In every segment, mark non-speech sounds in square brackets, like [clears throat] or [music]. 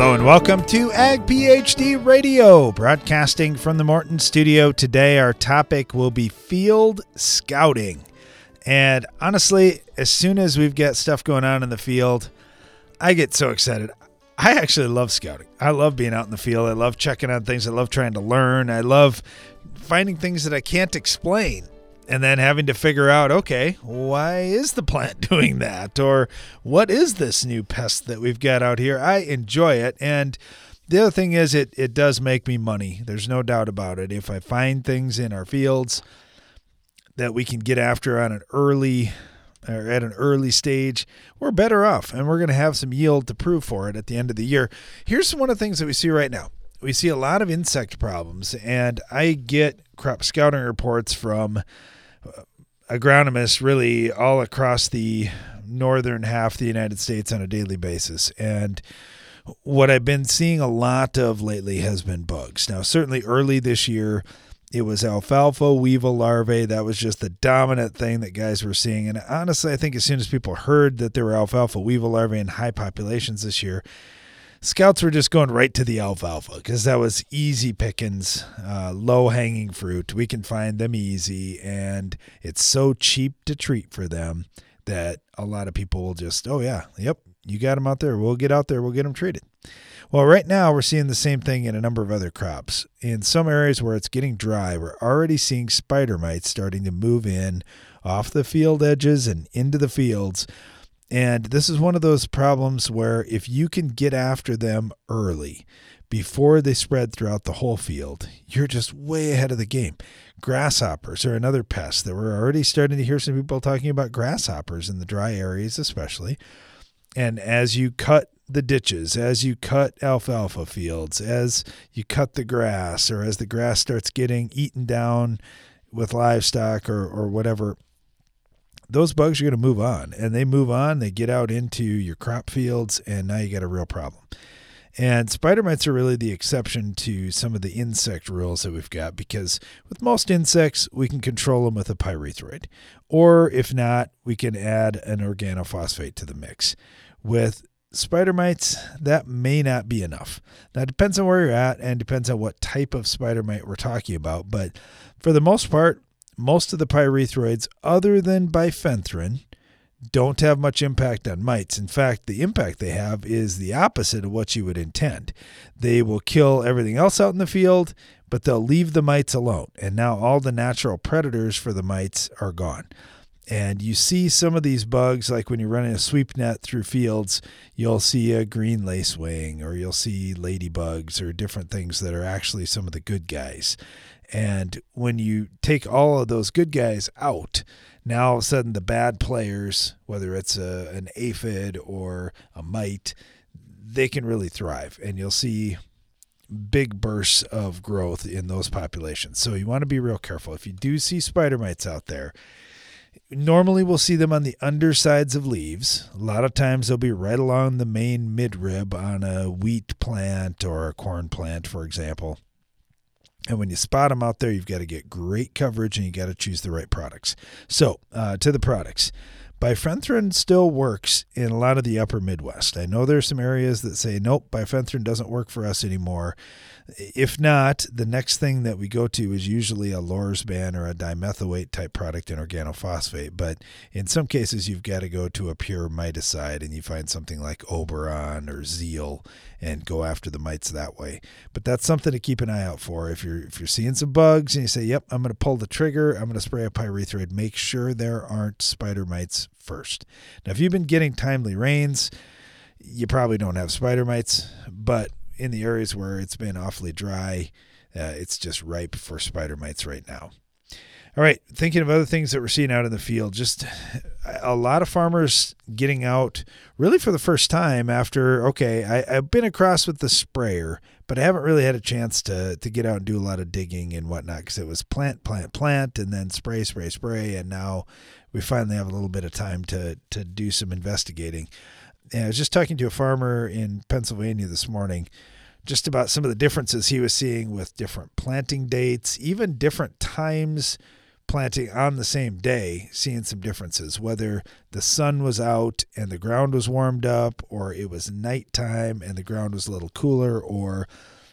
Hello and welcome to Ag PhD Radio, broadcasting from the Morton studio. Today, our topic will be field scouting. And honestly, as soon as we've got stuff going on in the field, I get so excited. I actually love scouting. I love being out in the field. I love checking on things. I love trying to learn. I love finding things that I can't explain and then having to figure out okay, why is the plant [laughs] doing that? Or what is this new pest that we've got out here? I enjoy it. And the other thing is, it, it does make me money. There's no doubt about it. If I find things in our fields that we can get after on an early or at an early stage, we're better off and we're going to have some yield to prove for it at the end of the year. Here's one of the things that we see right now. We see a lot of insect problems, and I get crop scouting reports from agronomists really all across the northern half of the United States on a daily basis. And what I've been seeing a lot of lately has been bugs. Now, certainly early this year, it was alfalfa weevil larvae. That was just the dominant thing that guys were seeing. And honestly, I think as soon as people heard that there were alfalfa weevil larvae in high populations this year, scouts were just going right to the alfalfa because that was easy pickings, uh, low hanging fruit. We can find them easy, and it's so cheap to treat for them that a lot of people will just, oh, yeah, yep, you got them out there. We'll get out there, we'll get them treated. Well, right now we're seeing the same thing in a number of other crops. In some areas where it's getting dry, we're already seeing spider mites starting to move in off the field edges and into the fields and this is one of those problems where if you can get after them early, before they spread throughout the whole field, you're just way ahead of the game. Grasshoppers are another pest that we're already starting to hear some people talking about grasshoppers in the dry areas, especially. And as you cut the ditches, as you cut alfalfa fields, as you cut the grass, or as the grass starts getting eaten down with livestock or, or whatever, those bugs are going to move on and they move on, they get out into your crop fields, and now you got a real problem. And spider mites are really the exception to some of the insect rules that we've got because with most insects, we can control them with a pyrethroid. Or if not, we can add an organophosphate to the mix. With spider mites, that may not be enough. That depends on where you're at and depends on what type of spider mite we're talking about. But for the most part, most of the pyrethroids, other than bifenthrin, don't have much impact on mites. In fact, the impact they have is the opposite of what you would intend. They will kill everything else out in the field, but they'll leave the mites alone. And now all the natural predators for the mites are gone. And you see some of these bugs, like when you're running a sweep net through fields, you'll see a green lacewing or you'll see ladybugs or different things that are actually some of the good guys. And when you take all of those good guys out, now all of a sudden the bad players, whether it's a, an aphid or a mite, they can really thrive. And you'll see big bursts of growth in those populations. So you want to be real careful. If you do see spider mites out there, normally we'll see them on the undersides of leaves. A lot of times they'll be right along the main midrib on a wheat plant or a corn plant, for example. And when you spot them out there, you've got to get great coverage and you got to choose the right products. So, uh, to the products. Bifenthrin still works in a lot of the upper Midwest. I know there's some areas that say, nope, bifenthrin doesn't work for us anymore. If not, the next thing that we go to is usually a Lorsban or a dimethoate type product in organophosphate. But in some cases, you've got to go to a pure miticide and you find something like Oberon or Zeal and go after the mites that way. But that's something to keep an eye out for. If you're if you're seeing some bugs and you say, "Yep, I'm going to pull the trigger. I'm going to spray a pyrethroid," make sure there aren't spider mites first. Now, if you've been getting timely rains, you probably don't have spider mites, but in the areas where it's been awfully dry, uh, it's just ripe for spider mites right now. All right, thinking of other things that we're seeing out in the field, just a lot of farmers getting out really for the first time after, okay, I, have been across with the sprayer, but I haven't really had a chance to, to get out and do a lot of digging and whatnot because it was plant, plant, plant, and then spray, spray, spray. And now we finally have a little bit of time to, to do some investigating. And I was just talking to a farmer in Pennsylvania this morning just about some of the differences he was seeing with different planting dates, even different times planting on the same day, seeing some differences, whether the sun was out and the ground was warmed up, or it was nighttime and the ground was a little cooler, or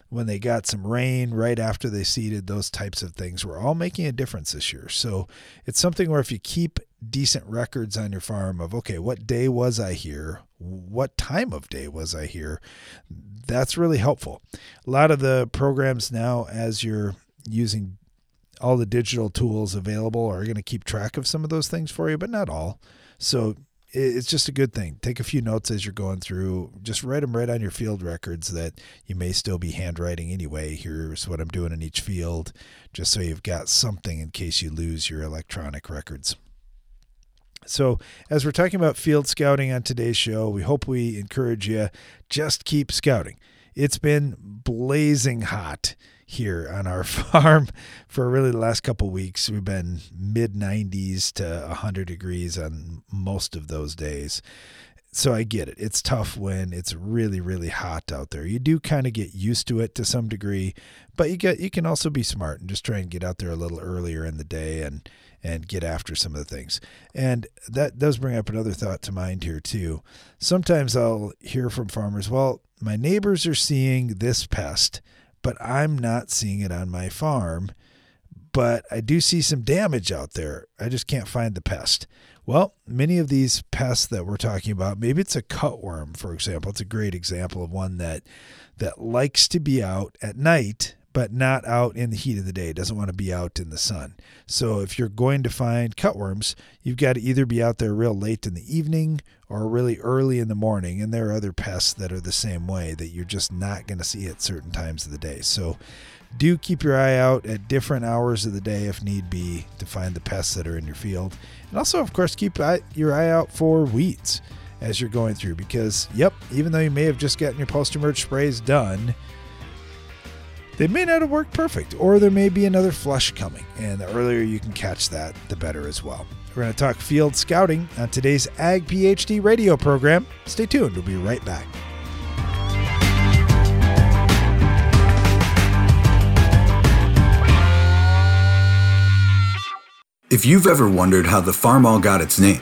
when they got some rain right after they seeded, those types of things were all making a difference this year. So it's something where if you keep decent records on your farm of, okay, what day was I here? What time of day was I here? That's really helpful. A lot of the programs now, as you're using all the digital tools available, are going to keep track of some of those things for you, but not all. So it's just a good thing. Take a few notes as you're going through. Just write them right on your field records that you may still be handwriting anyway. Here's what I'm doing in each field, just so you've got something in case you lose your electronic records. So, as we're talking about field scouting on today's show, we hope we encourage you just keep scouting. It's been blazing hot here on our [laughs] farm for really the last couple weeks. We've been mid 90s to 100 degrees on most of those days. So I get it. It's tough when it's really really hot out there. You do kind of get used to it to some degree, but you get you can also be smart and just try and get out there a little earlier in the day and and get after some of the things. And that does bring up another thought to mind here too. Sometimes I'll hear from farmers, well, my neighbors are seeing this pest but I'm not seeing it on my farm. But I do see some damage out there. I just can't find the pest. Well, many of these pests that we're talking about, maybe it's a cutworm, for example. It's a great example of one that that likes to be out at night but not out in the heat of the day. Doesn't want to be out in the sun. So if you're going to find cutworms, you've got to either be out there real late in the evening or really early in the morning. And there are other pests that are the same way that you're just not going to see at certain times of the day. So do keep your eye out at different hours of the day if need be to find the pests that are in your field. And also, of course, keep your eye out for weeds as you're going through because, yep, even though you may have just gotten your post emerge sprays done, they may not have worked perfect, or there may be another flush coming, and the earlier you can catch that, the better as well. We're going to talk field scouting on today's Ag PhD radio program. Stay tuned, we'll be right back. If you've ever wondered how the Farmall got its name,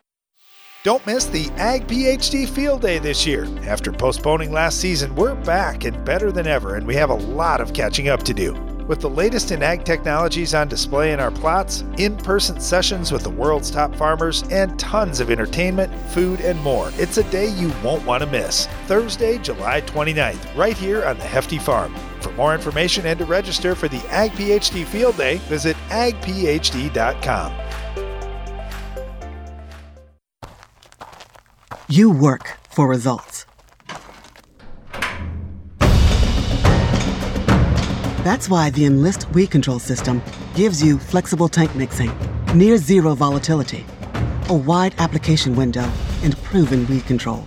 Don't miss the Ag PhD Field Day this year. After postponing last season, we're back and better than ever, and we have a lot of catching up to do. With the latest in ag technologies on display in our plots, in person sessions with the world's top farmers, and tons of entertainment, food, and more, it's a day you won't want to miss. Thursday, July 29th, right here on the Hefty Farm. For more information and to register for the Ag PhD Field Day, visit agphd.com. You work for results. That's why the Enlist weed control system gives you flexible tank mixing, near zero volatility, a wide application window, and proven weed control.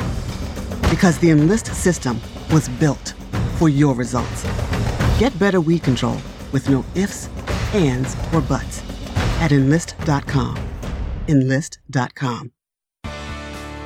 Because the Enlist system was built for your results. Get better weed control with no ifs, ands, or buts at enlist.com. Enlist.com.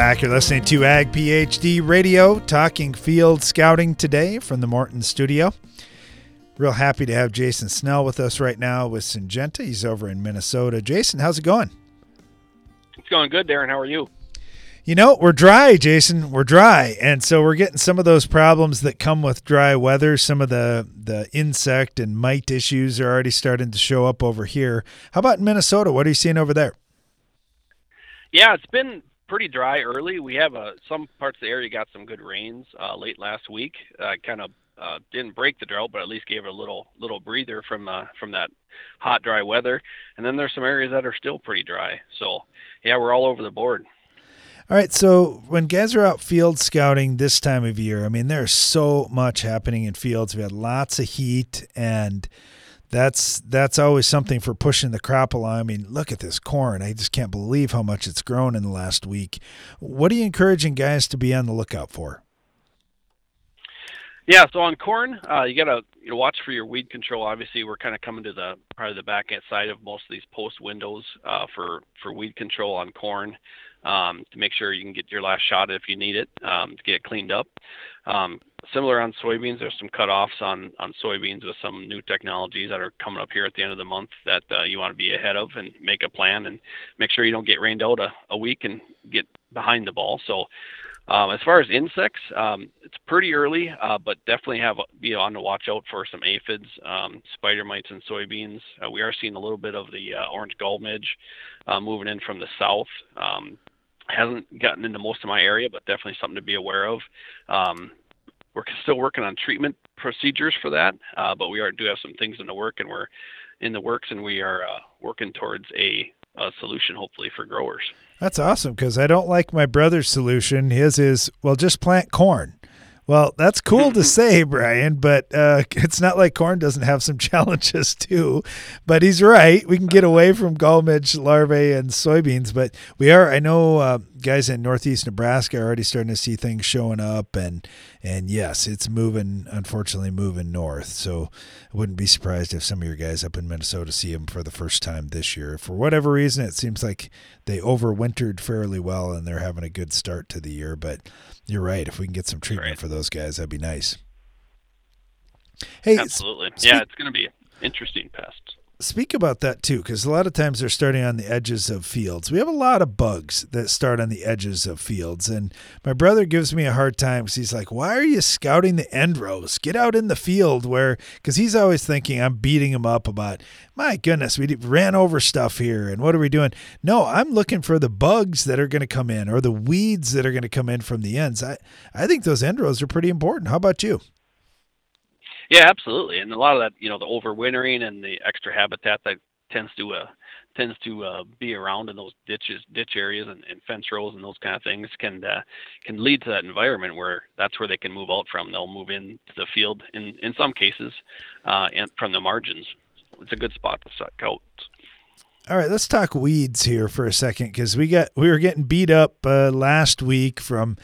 back. You're listening to Ag PhD Radio, talking field scouting today from the Morton studio. Real happy to have Jason Snell with us right now with Syngenta. He's over in Minnesota. Jason, how's it going? It's going good, Darren. How are you? You know, we're dry, Jason. We're dry, and so we're getting some of those problems that come with dry weather. Some of the the insect and mite issues are already starting to show up over here. How about in Minnesota? What are you seeing over there? Yeah, it's been pretty dry early. We have uh, some parts of the area got some good rains uh, late last week. Uh, kind of uh, didn't break the drought, but at least gave it a little little breather from uh, from that hot, dry weather. And then there's some areas that are still pretty dry. So yeah, we're all over the board. All right, so when guys are out field scouting this time of year, I mean, there's so much happening in fields. We had lots of heat, and that's that's always something for pushing the crop along. I mean, look at this corn. I just can't believe how much it's grown in the last week. What are you encouraging guys to be on the lookout for? Yeah, so on corn, uh, you got to you know, watch for your weed control. Obviously, we're kind of coming to the probably the back end side of most of these post windows uh, for for weed control on corn um, to make sure you can get your last shot if you need it um, to get it cleaned up. Um, similar on soybeans, there's some cutoffs on on soybeans with some new technologies that are coming up here at the end of the month that uh, you want to be ahead of and make a plan and make sure you don't get rained out a, a week and get behind the ball. So. Um, as far as insects, um, it's pretty early, uh, but definitely have be on the watch out for some aphids, um, spider mites and soybeans. Uh, we are seeing a little bit of the uh, orange gall midge uh, moving in from the south. Um, hasn't gotten into most of my area, but definitely something to be aware of. We're still working on treatment procedures for that, uh, but we are do have some things in the work, and we're in the works, and we are uh, working towards a, a solution, hopefully, for growers. That's awesome because I don't like my brother's solution. His is well, just plant corn. Well, that's cool to [laughs] say, Brian, but uh, [laughs] it's not like corn doesn't have some [laughs] challenges too. But he's right. We can get away from midge larvae and soybeans, but we are. I know uh, guys in northeast Nebraska are already starting to see things showing up, and and yes, it's moving. Unfortunately, moving north. So I wouldn't be surprised if some of your guys up in Minnesota see them for the first time this year. For whatever reason, it seems like they overwintered fairly well, and they're having a good start to the year. But you're right. If we can get some treatment right. for those guys, that'd be nice. Hey, absolutely. Speak, yeah, it's going to be interesting pest. Speak about that too, because a lot of times they're starting on the edges of fields. We have a lot of bugs that start on the edges of fields, and my brother gives me a hard time because he's like, "Why are you scouting the end rows? Get out in the field where." Because he's always thinking I'm beating him up about, my goodness, we ran over stuff here, and what are we doing? No, I'm looking for the bugs that are going to come in or the weeds that are going to come in from the ends. I I think those end rows are pretty important. How about you? Yeah, absolutely. And a lot of that, you know, the overwintering and the extra habitat that tends to uh, tends to uh, be around in those ditches, ditch areas, and, and fence rows, and those kind of things can uh, can lead to that environment where that's where they can move out from. They'll move into the field in in some cases, uh, and from the margins. It's a good spot to suck out. All right, let's talk weeds here for a second because we got we were getting beat up uh, last week from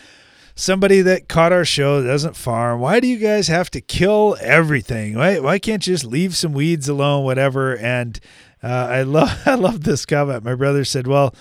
somebody that caught our show doesn't farm. Why do you guys have to kill everything? Why why can't you just leave some weeds alone, whatever? And uh, I [laughs] love I love this comment. My brother said, "Well,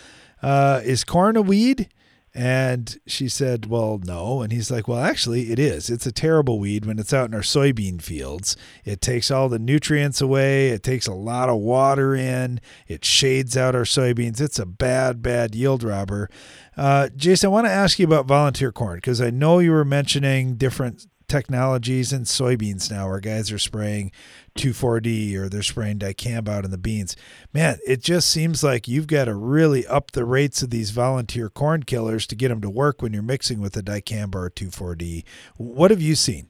uh, is corn a weed?" And she said, Well, no. And he's like, Well, actually, it is. It's a terrible weed when it's out in our soybean fields. It takes all the nutrients away, it takes a lot of water in, it shades out our soybeans. It's a bad, bad yield robber. Uh, Jason, I want to ask you about volunteer corn because I know you were mentioning different technologies in soybeans now where guys are spraying 2,4-D or they're spraying dicamba out in the beans. Man, it just seems like you've got to really up the rates of these volunteer corn killers to get them to work when you're mixing with a dicamba or 2,4-D. What have you seen?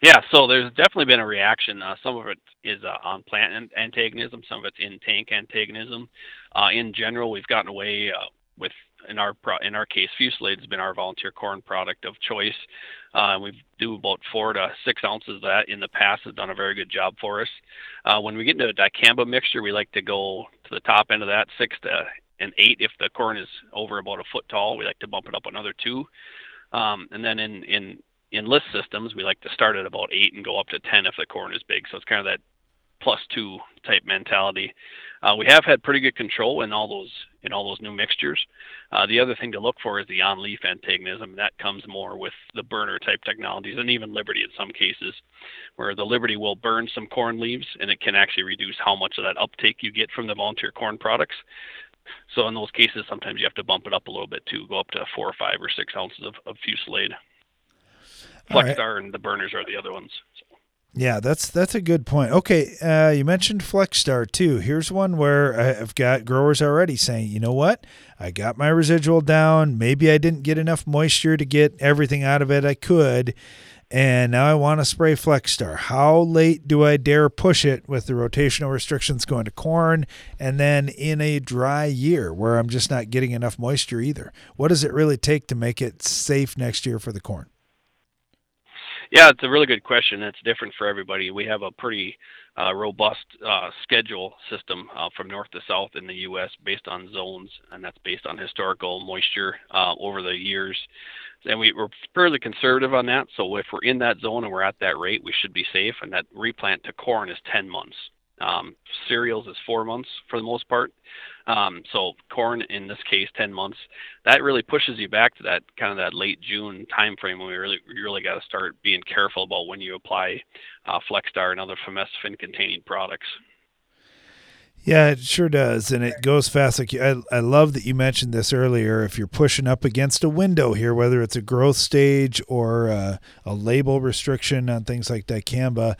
Yeah, so there's definitely been a reaction. Uh, some of it is uh, on plant antagonism, some of it's in tank antagonism. Uh, in general, we've gotten away uh, with in our pro- in our case, Fusilade has been our volunteer corn product of choice. Uh, we do about four to six ounces of that in the past. Has done a very good job for us. Uh, when we get into a dicamba mixture, we like to go to the top end of that, six to an eight. If the corn is over about a foot tall, we like to bump it up another two. Um, and then in in Enlist systems, we like to start at about eight and go up to ten if the corn is big. So it's kind of that plus two type mentality. Uh, we have had pretty good control in all those in all those new mixtures. Uh, the other thing to look for is the on-leaf antagonism. That comes more with the burner type technologies and even Liberty in some cases, where the Liberty will burn some corn leaves and it can actually reduce how much of that uptake you get from the volunteer corn products. So in those cases, sometimes you have to bump it up a little bit to go up to four or five or six ounces of, of Fusilade. Flexstar right. and the burners are the other ones. So. Yeah, that's that's a good point. Okay, uh, you mentioned Flexstar too. Here's one where I've got growers already saying, you know what, I got my residual down. Maybe I didn't get enough moisture to get everything out of it I could, and now I want to spray Flexstar. How late do I dare push it with the rotational restrictions going to corn, and then in a dry year where I'm just not getting enough moisture either? What does it really take to make it safe next year for the corn? Yeah, it's a really good question. It's different for everybody. We have a pretty uh, robust uh, schedule system uh, from north to south in the U.S. based on zones, and that's based on historical moisture uh, over the years. And we, are fairly conservative on that. So if we're in that zone and we're at that rate, we should be safe. And that replant to corn is 10 months. Um, cereals is four months for the most part. Um, so corn in this case, 10 months. That really pushes you back to that kind of that late June timeframe when we really we really got to start being careful about when you apply uh, Flexstar and other fomesafen containing products. Yeah, it sure does, and it goes fast. Like I, I love that you mentioned this earlier. If you're pushing up against a window here, whether it's a growth stage or uh, a label restriction on things like dicamba,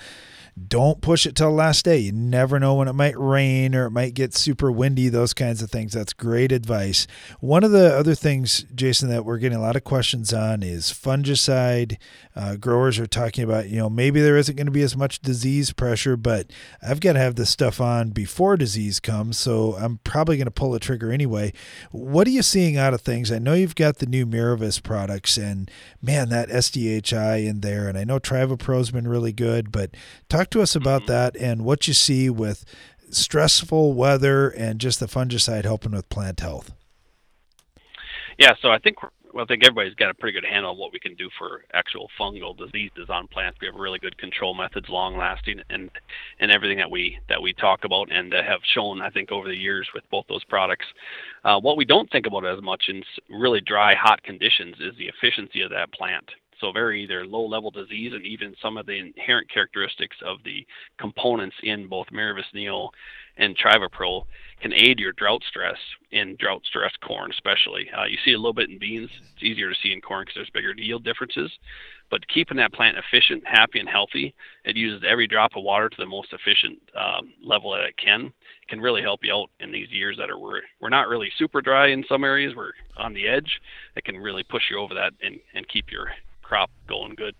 don't push it till the last day. You never know when it might rain or it might get super windy, those kinds of things. That's great advice. One of the other things, Jason, that we're getting a lot of questions on is fungicide. Uh, growers are talking about, you know, maybe there isn't going to be as much disease pressure, but I've got to have this stuff on before disease comes. So I'm probably going to pull the trigger anyway. What are you seeing out of things? I know you've got the new Miravis products, and man, that SDHI in there. And I know Trivapro's been really good, but talk Talk to us about mm-hmm. that and what you see with stressful weather and just the fungicide helping with plant health. Yeah, so I think well, I think everybody's got a pretty good handle on what we can do for actual fungal diseases on plants. We have really good control methods, long lasting, and and everything that we that we talk about and uh, have shown, I think, over the years with both those products. Uh, what we don't think about as much in really dry, hot conditions is the efficiency of that plant. So very either low level disease and even some of the inherent characteristics of the components in both Miravis Neo and Trivapro can aid your drought stress in drought stress corn, especially. Uh, you see a little bit in beans. It's easier to see in corn because there's bigger yield differences. But keeping that plant efficient, happy, and healthy, it uses every drop of water to the most efficient um, level that it can. can really help you out in these years that are we're, we're not really super dry in some areas. We're on the edge. It can really push you over that and, and keep your crop going good.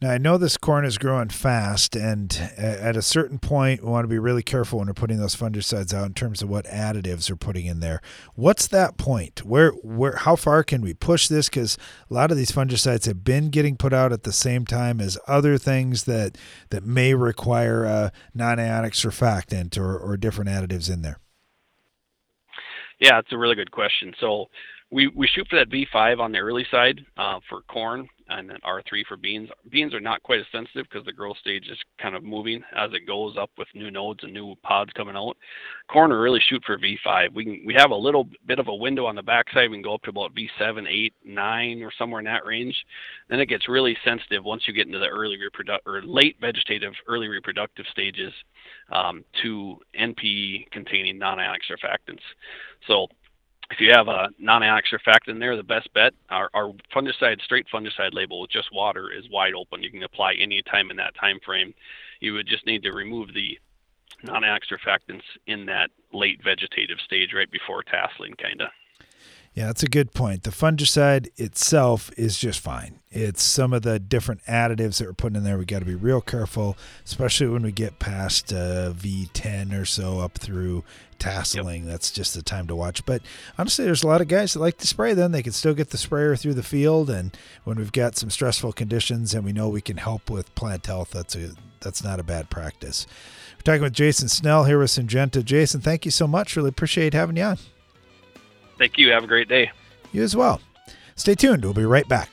Now, I know this corn is growing fast, and at a certain point, we want to be really careful when we're putting those fungicides out in terms of what additives we're putting in there. What's that point? Where, where, how far can we push this? Because a lot of these fungicides have been getting put out at the same time as other things that that may require a non-ionic surfactant or, or different additives in there. Yeah, it's a really good question. So we, we shoot for that V5 on the early side uh, for corn and then R3 for beans. Beans are not quite as sensitive because the growth stage is kind of moving as it goes up with new nodes and new pods coming out. Corn really shoot for V5. We can we have a little bit of a window on the backside. We can go up to about V7, 8, 9, or somewhere in that range. Then it gets really sensitive once you get into the early reproductive or late vegetative, early reproductive stages um, to NPE containing non-ionic surfactants. So if you have a non-ionic surfactant there, the best bet, our, our, fungicide, straight fungicide label with just water is wide open. You can apply any time in that time frame. You would just need to remove the non-ionic surfactants in that late vegetative stage right before tasseling, kind of. Yeah, that's a good point. The fungicide itself is just fine. It's some of the different additives that we're putting in there. We got to be real careful, especially when we get past uh, V10 or so up through tasseling. Yep. That's just the time to watch. But honestly, there's a lot of guys that like to spray. Then they can still get the sprayer through the field, and when we've got some stressful conditions and we know we can help with plant health, that's a that's not a bad practice. We're talking with Jason Snell here with Syngenta. Jason, thank you so much. Really appreciate having you on. Thank you. Have a great day. You as well. Stay tuned. We'll be right back.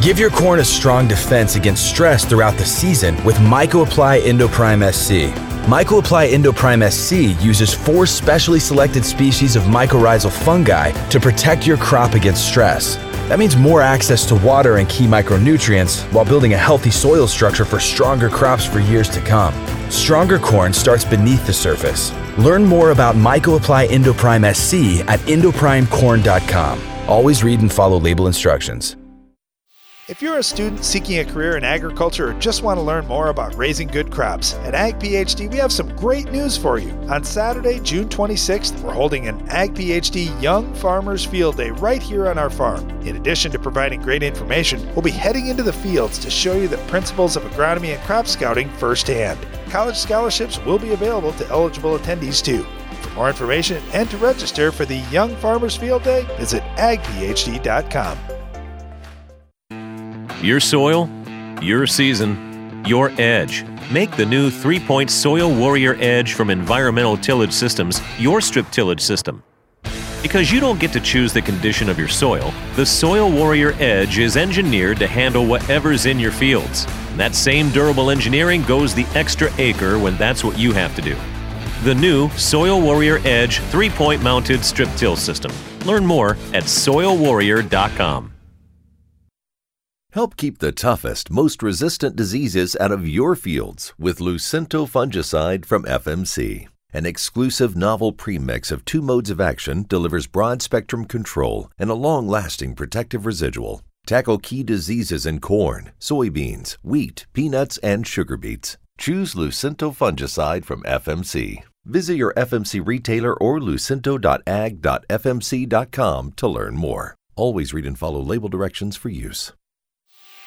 Give your corn a strong defense against stress throughout the season with MycoApply Endoprime SC. MycoApply Endoprime SC uses four specially selected species of mycorrhizal fungi to protect your crop against stress. That means more access to water and key micronutrients while building a healthy soil structure for stronger crops for years to come. Stronger corn starts beneath the surface. Learn more about MycoApply Endoprime SC at endoprimecorn.com. Always read and follow label instructions. If you're a student seeking a career in agriculture or just want to learn more about raising good crops, at Ag PhD we have some great news for you. On Saturday, June 26th, we're holding an Ag PhD Young Farmers Field Day right here on our farm. In addition to providing great information, we'll be heading into the fields to show you the principles of agronomy and crop scouting firsthand. College scholarships will be available to eligible attendees too. For more information and to register for the Young Farmers Field Day, visit agphd.com. Your soil, your season, your edge. Make the new three point Soil Warrior Edge from Environmental Tillage Systems your strip tillage system. Because you don't get to choose the condition of your soil, the Soil Warrior Edge is engineered to handle whatever's in your fields. That same durable engineering goes the extra acre when that's what you have to do. The new Soil Warrior Edge three point mounted strip till system. Learn more at soilwarrior.com. Help keep the toughest, most resistant diseases out of your fields with Lucento fungicide from FMC. An exclusive novel premix of two modes of action delivers broad spectrum control and a long lasting protective residual. Tackle key diseases in corn, soybeans, wheat, peanuts, and sugar beets. Choose Lucento fungicide from FMC. Visit your FMC retailer or lucento.ag.fmc.com to learn more. Always read and follow label directions for use.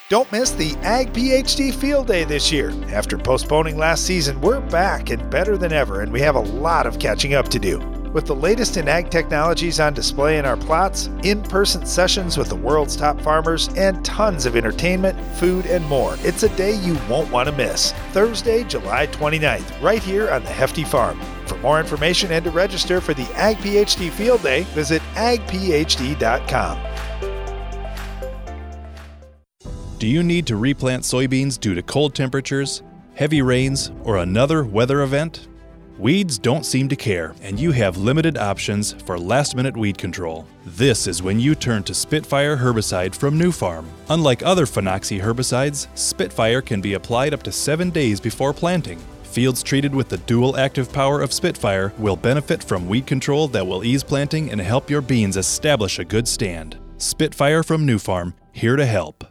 Don't miss the Ag PhD Field Day this year. After postponing last season, we're back and better than ever, and we have a lot of catching up to do. With the latest in ag technologies on display in our plots, in person sessions with the world's top farmers, and tons of entertainment, food, and more, it's a day you won't want to miss. Thursday, July 29th, right here on the Hefty Farm. For more information and to register for the Ag PhD Field Day, visit agphd.com. Do you need to replant soybeans due to cold temperatures, heavy rains, or another weather event? Weeds don't seem to care, and you have limited options for last minute weed control. This is when you turn to Spitfire herbicide from Nufarm. Unlike other Phenoxy herbicides, Spitfire can be applied up to seven days before planting. Fields treated with the dual active power of Spitfire will benefit from weed control that will ease planting and help your beans establish a good stand. Spitfire from Nufarm, here to help.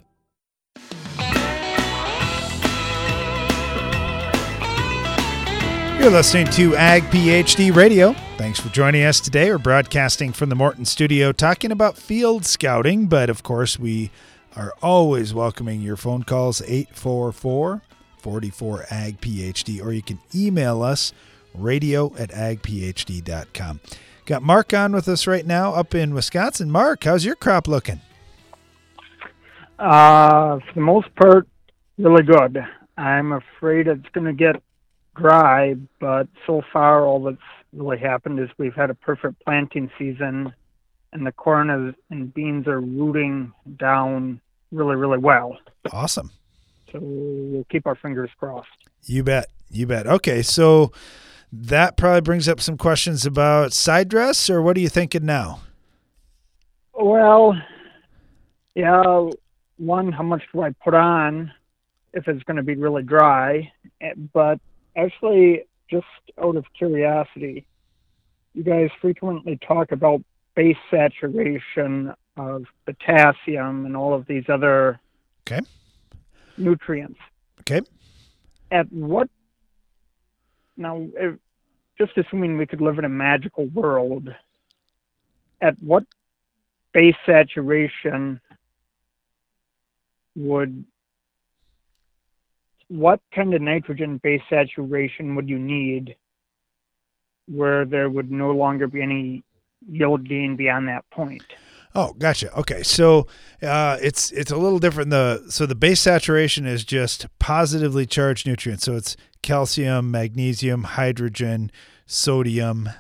You're listening to Ag PhD Radio. Thanks for joining us today. We're broadcasting from the Morton studio talking about field scouting, but of course, we are always welcoming your phone calls 844 44 Ag PhD, or you can email us radio at agphd.com. Got Mark on with us right now up in Wisconsin. Mark, how's your crop looking? Uh, for the most part, really good. I'm afraid it's going to get dry, but so far all that's really happened is we've had a perfect planting season, and the corn is, and beans are rooting down really, really well. Awesome. So we'll keep our fingers crossed. You bet. You bet. Okay, so that probably brings up some questions about side dress, or what are you thinking now? Well, yeah, one, how much do I put on if it's going to be really dry? Eh, but actually, just out of curiosity, you guys frequently talk about base saturation of potassium and all of these other okay. nutrients. Okay. At what now? If, just assuming we could live in a magical world, at what base saturation would what kind of nitrogen base saturation would you need where there would no longer be any yield gain beyond that point? Oh, gotcha. Okay, so uh, it's it's a little different. The so the base saturation is just positively charged nutrients. So it's calcium, magnesium, hydrogen, sodium,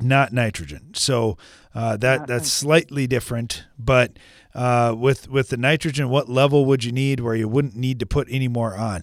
not nitrogen. So uh, that that's slightly different. But uh, with with the nitrogen, what level would you need where you wouldn't need to put any more on?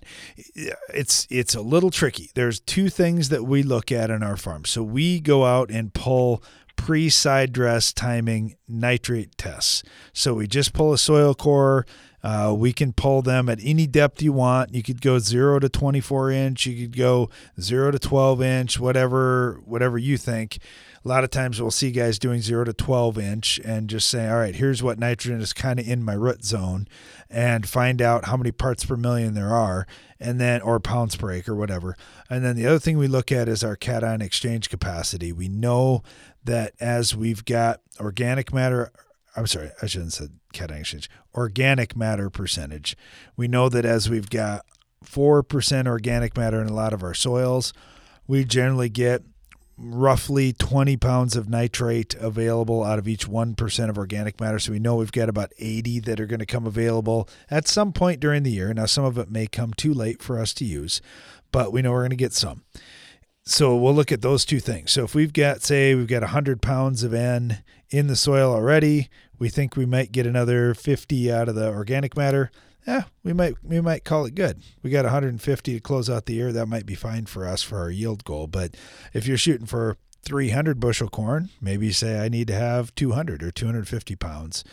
It's it's a little tricky. There's two things that we look at in our farm. So we go out and pull pre side dress timing nitrate tests. So we just pull a soil core Uh, we can pull them at any depth you want. You could go zero to 24 inch. You could go zero to 12 inch, whatever whatever you think. A lot of times we'll see guys doing zero to 12 inch and just saying, all right, here's what nitrogen is kind of in my root zone, and find out how many parts per million there are, and then or pounds per acre, whatever. And then the other thing we look at is our cation exchange capacity. We know that as we've got organic matter I'm sorry, I shouldn't said cation exchange. Organic matter percentage. We know that as we've got 4% organic matter in a lot of our soils, we generally get roughly 20 pounds of nitrate available out of each 1% of organic matter. So we know we've got about 80 that are going to come available at some point during the year. Now, some of it may come too late for us to use, but we know we're going to get some. So we'll look at those two things. So if we've got, say, we've got 100 pounds of N in the soil already, we think we might get another 50 out of the organic matter. Yeah, we might we might call it good. We got 150 to close out the year. That might be fine for us for our yield goal. But if you're shooting for 300 bushel corn, maybe say I need to have 200 or 250 pounds.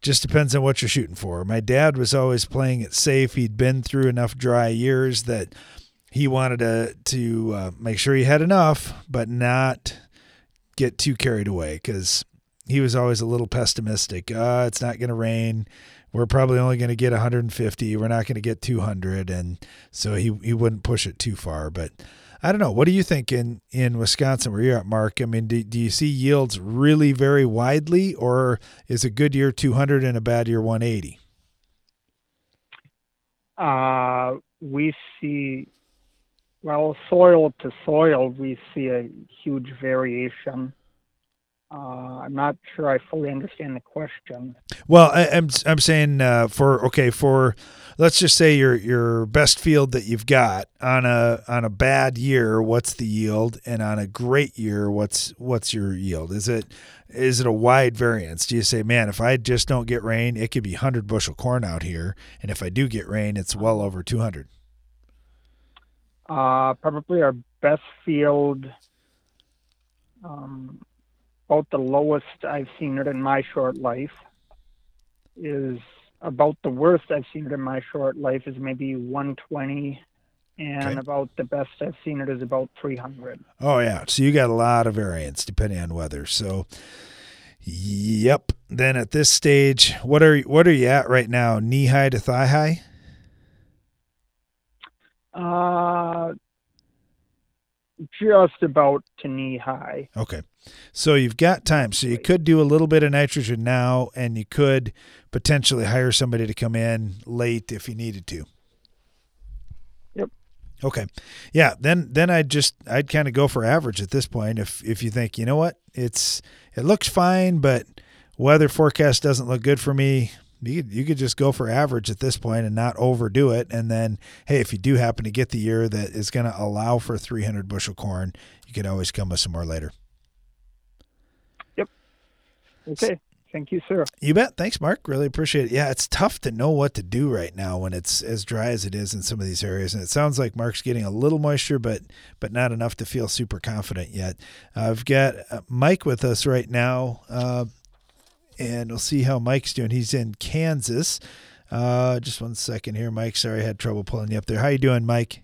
Just depends on what you're shooting for. My dad was always playing it safe. He'd been through enough dry years that he wanted to to uh, make sure he had enough, but not get too carried away because he was always a little pessimistic. Uh, it's not going to rain. We're probably only going to get 150. We're not going to get 200, and so he he wouldn't push it too far. But I don't know. What do you think in in Wisconsin where you're at, Mark? I mean, do, do you see yields really vary widely, or is a good year 200 and a bad year 180? Uh, we see well, soil to soil, we see a huge variation. Uh, I'm not sure I fully understand the question. Well, I, am I'm, I'm saying uh, for okay for let's just say your your best field that you've got on a on a bad year, what's the yield, and on a great year, what's what's your yield? Is it is it a wide variance? Do you say, man, if I just don't get rain, it could be 100 bushel corn out here, and if I do get rain, it's well over 200? Uh, probably our best field, um, about the lowest I've seen it in my short life, is about the worst I've seen it in my short life is maybe 120 and okay. about the best I've seen it is about 300. Oh yeah, so you got a lot of variance depending on weather. So yep. Then at this stage, what are what are you at right now? Knee high to thigh high? Uh, just about to knee high. Okay. So you've got time. So you could do a little bit of nitrogen now, and you could potentially hire somebody to come in late if you needed to. Yep. Okay. Yeah. Then then I'd just I'd kind of go for average at this point. If if you think you know what it's it looks fine, but weather forecast doesn't look good for me you could, you could just go for average at this point and not overdo it. And then, hey, if you do happen to get the year that is going to allow for 300 bushel corn, you can always come with some more later. Yep. Okay. Thank you, sir. You bet. Thanks, Mark. Really appreciate it. Yeah, it's tough to know what to do right now when it's as dry as it is in some of these areas. And it sounds like Mark's getting a little moisture, but but not enough to feel super confident yet. Uh, I've got uh, Mike with us right now. Uh, and we'll see how Mike's doing. He's in Kansas. Uh, just one second here, Mike. Sorry, I had trouble pulling you up there. How you doing, Mike?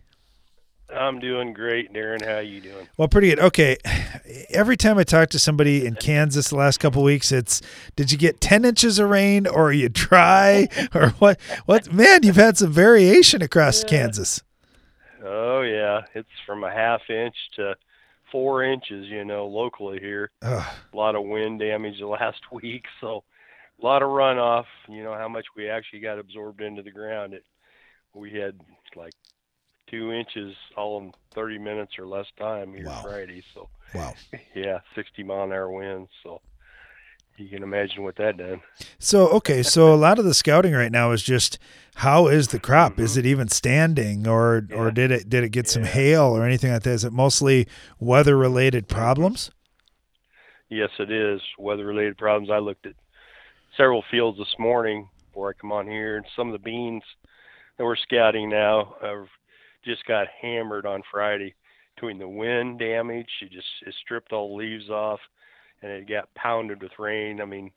I'm doing great, Darren. How you doing? Well, pretty good. Okay. Every time I talk to somebody in Kansas the last couple weeks, it's did you get 10 inches of rain or are you dry [laughs] or what? What man? You've had some variation across yeah. Kansas. Oh yeah, it's from a half inch to four inches, you know, locally here. Ugh. A lot of wind damage the [laughs] last week, so a lot of runoff. You know how much we actually got absorbed into the ground. It we had like two inches all in 30 minutes or less time here wow. Friday. So wow, [laughs] yeah, 60 mile an hour winds. So you can imagine what that did. So okay, so a lot of the scouting right now is just how is the crop? Mm-hmm. Is it even standing, or yeah. or did it did it get yeah. some hail or anything like that? Is it mostly weather related problems? Yes, it is weather related problems. I looked at several fields this morning before I come on here, and some of the beans that we're scouting now have just got hammered on Friday between the wind damage. It just it stripped all the leaves off and it got pounded with rain. I mean,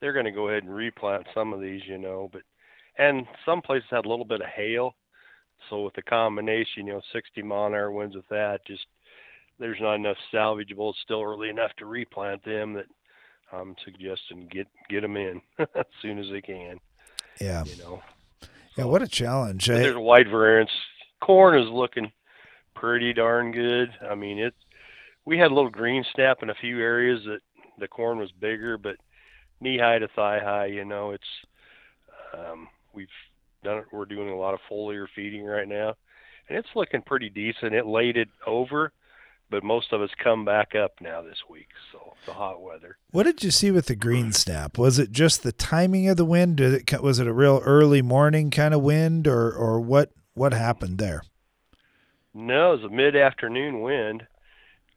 they're going to go ahead and replant some of these, you know, but and some places had a little bit of hail. So with the combination, you know, 60 mile an hour winds with that, just there's not enough salvageable. Still early enough to replant them that I'm suggesting get get them in [laughs] as soon as they can. Yeah. You know. Yeah, what a challenge. Eh? there's a wide variance. Corn is looking pretty darn good. I mean, it. We had a little green snap in a few areas that the corn was bigger, but knee high to thigh high. You know, it's. Um, we've done it. We're doing a lot of foliar feeding right now, and it's looking pretty decent. It laid it over, but most of us come back up now this week. So the hot weather. What did you see with the green snap? Was it just the timing of the wind? Did it was it a real early morning kind of wind, or or what what happened there? No, it was a mid-afternoon wind,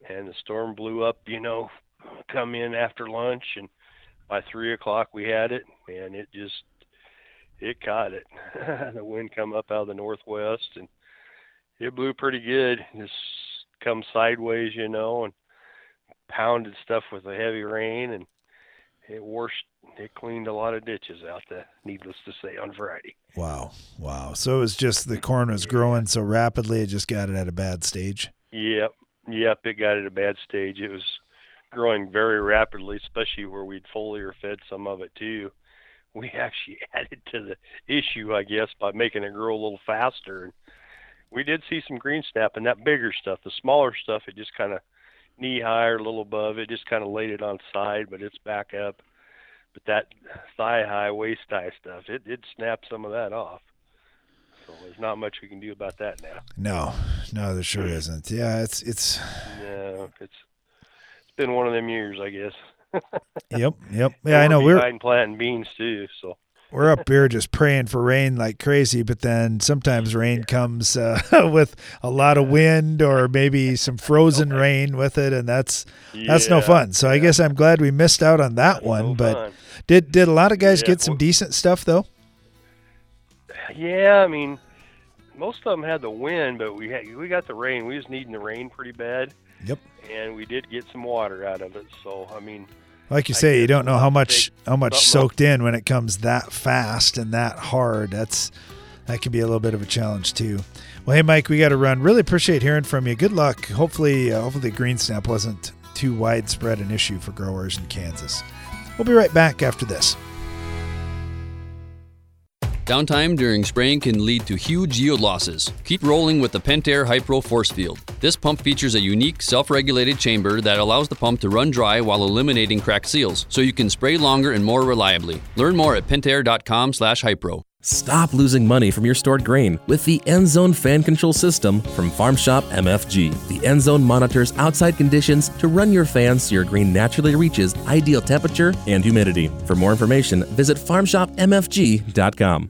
and the storm blew up. You know, come in after lunch, and by three o'clock we had it, and it just it caught it. [laughs] the wind come up out of the northwest, and it blew pretty good. Just come sideways, you know, and pounded stuff with the heavy rain, and it washed. It cleaned a lot of ditches out. There, needless to say, on Friday. Wow, wow. So it was just the corn was growing so rapidly, it just got it at a bad stage. Yep, yep. It got at a bad stage. It was growing very rapidly, especially where we'd foliar fed some of it too. We [laughs] actually added to the issue, I guess, by making it grow a little faster. And we did see some green snap and that bigger stuff. The smaller stuff, it just kind of knee high or a little above. It just kind of laid it on side, but it's back up. But that thigh high, waist high stuff, it it snapped some of that off. So there's not much we can do about that now. No, no, there sure isn't. Yeah, it's it's. Yeah, it's it's been one of them years, I guess. [laughs] Yep, yep. Yeah, I know. We're planting beans too, so. we're up here just praying for rain like crazy, but then sometimes [laughs] rain comes uh, [laughs] with a lot of wind or maybe some frozen rain with it, and that's that's no fun. So I guess I'm glad we missed out on that one. no but fun. did did a lot of guys Yeah, get some decent stuff though? Yeah, I mean, most of them had the wind, but we had we got the rain. We was needing the rain pretty bad. Yep. And we did get some water out of it. So I mean, Like you say, you don't know how much how much soaked in when it comes that fast and that hard. That's that can be a little bit of a challenge too. Well, hey Mike, we got to run. Really appreciate hearing from you. Good luck. Hopefully, uh, hopefully green snap wasn't too widespread an issue for growers in Kansas. We'll be right back after this. Downtime during spraying can lead to huge yield losses. Keep rolling with the Pentair Hypro Force Field. This pump features a unique self-regulated chamber that allows the pump to run dry while eliminating cracked seals, so you can spray longer and more reliably. Learn more at pentair.com/hypro. Stop losing money from your stored grain with the EndZone fan control system from Farm Shop MFG. The EndZone monitors outside conditions to run your fans so your grain naturally reaches ideal temperature and humidity. For more information, visit farmshopmfg.com.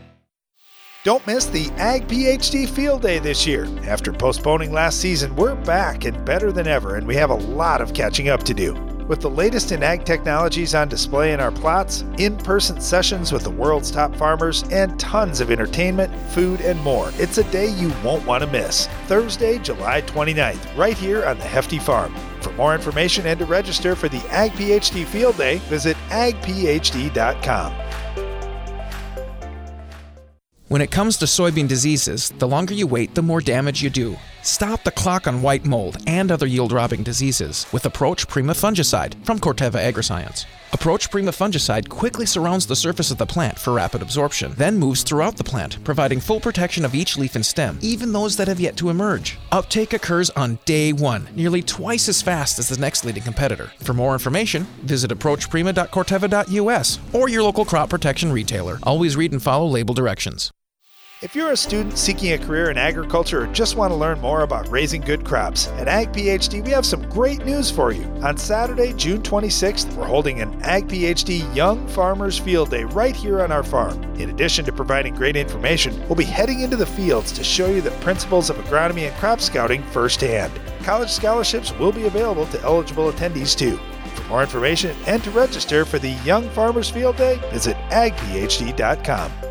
Don't miss the Ag PhD Field Day this year. After postponing last season, we're back and better than ever, and we have a lot of catching up to do. With the latest in ag technologies on display in our plots, in person sessions with the world's top farmers, and tons of entertainment, food, and more, it's a day you won't want to miss. Thursday, July 29th, right here on the Hefty Farm. For more information and to register for the Ag PhD Field Day, visit agphd.com. When it comes to soybean diseases, the longer you wait, the more damage you do. Stop the clock on white mold and other yield robbing diseases with Approach Prima fungicide from Corteva Agriscience. Approach Prima fungicide quickly surrounds the surface of the plant for rapid absorption, then moves throughout the plant, providing full protection of each leaf and stem, even those that have yet to emerge. Uptake occurs on day one, nearly twice as fast as the next leading competitor. For more information, visit approachprima.corteva.us or your local crop protection retailer. Always read and follow label directions. If you're a student seeking a career in agriculture or just want to learn more about raising good crops, at Ag PhD we have some great news for you. On Saturday, June 26th, we're holding an Ag PhD Young Farmers Field Day right here on our farm. In addition to providing great information, we'll be heading into the fields to show you the principles of agronomy and crop scouting firsthand. College scholarships will be available to eligible attendees too. For more information and to register for the Young Farmers Field Day, visit agphd.com.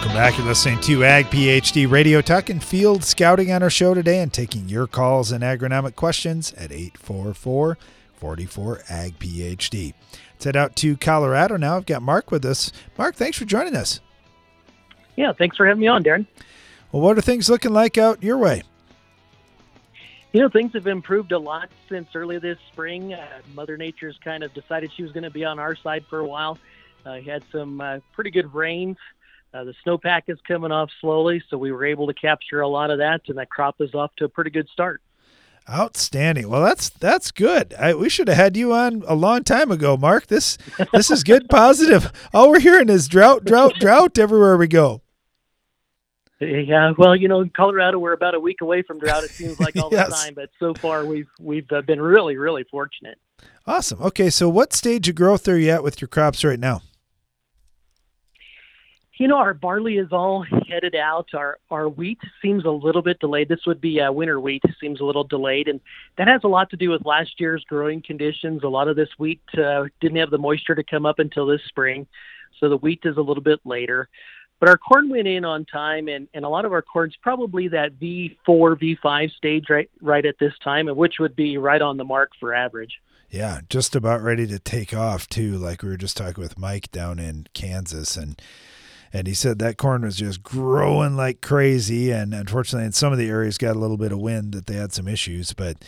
Welcome back. You're listening to Ag PhD Radio talking field scouting on our show today and taking your calls and agronomic questions at 844 44 Ag PhD. Let's head out to Colorado now. I've got Mark with us. Mark, thanks for joining us. Yeah, thanks for having me on, Darren. Well, what are things looking like out your way? You know, things have improved a lot since early this spring. Uh, Mother Nature's kind of decided she was going to be on our side for a while. Uh, had some uh, pretty good rains uh, the snowpack is coming off slowly, so we were able to capture a lot of that, and that crop is off to a pretty good start. Outstanding. Well, that's that's good. I, we should have had you on a long time ago, Mark. This [laughs] this is good, positive. All we're hearing is drought, drought, drought everywhere we go. Yeah, well, you know, in Colorado, we're about a week away from drought. It seems like [laughs] all yes. the time, but so far we've we've uh, been really, really fortunate. Awesome. Okay, so what stage of growth are you at with your crops right now? You know, our barley is all headed out. Our our wheat seems a little bit delayed. This would be uh, winter wheat. Seems a little delayed, and that has a lot to do with last year's growing conditions. A lot of this wheat uh, didn't have the moisture to come up until this spring, so the wheat is a little bit later. But our corn went in on time, and, and a lot of our corn's probably that V4, V5 stage right right at this time, and which would be right on the mark for average. Yeah, just about ready to take off too. Like we were just talking with Mike down in Kansas, and and he said that corn was just growing like crazy. And unfortunately, in some of the areas, got a little bit of wind that they had some issues. But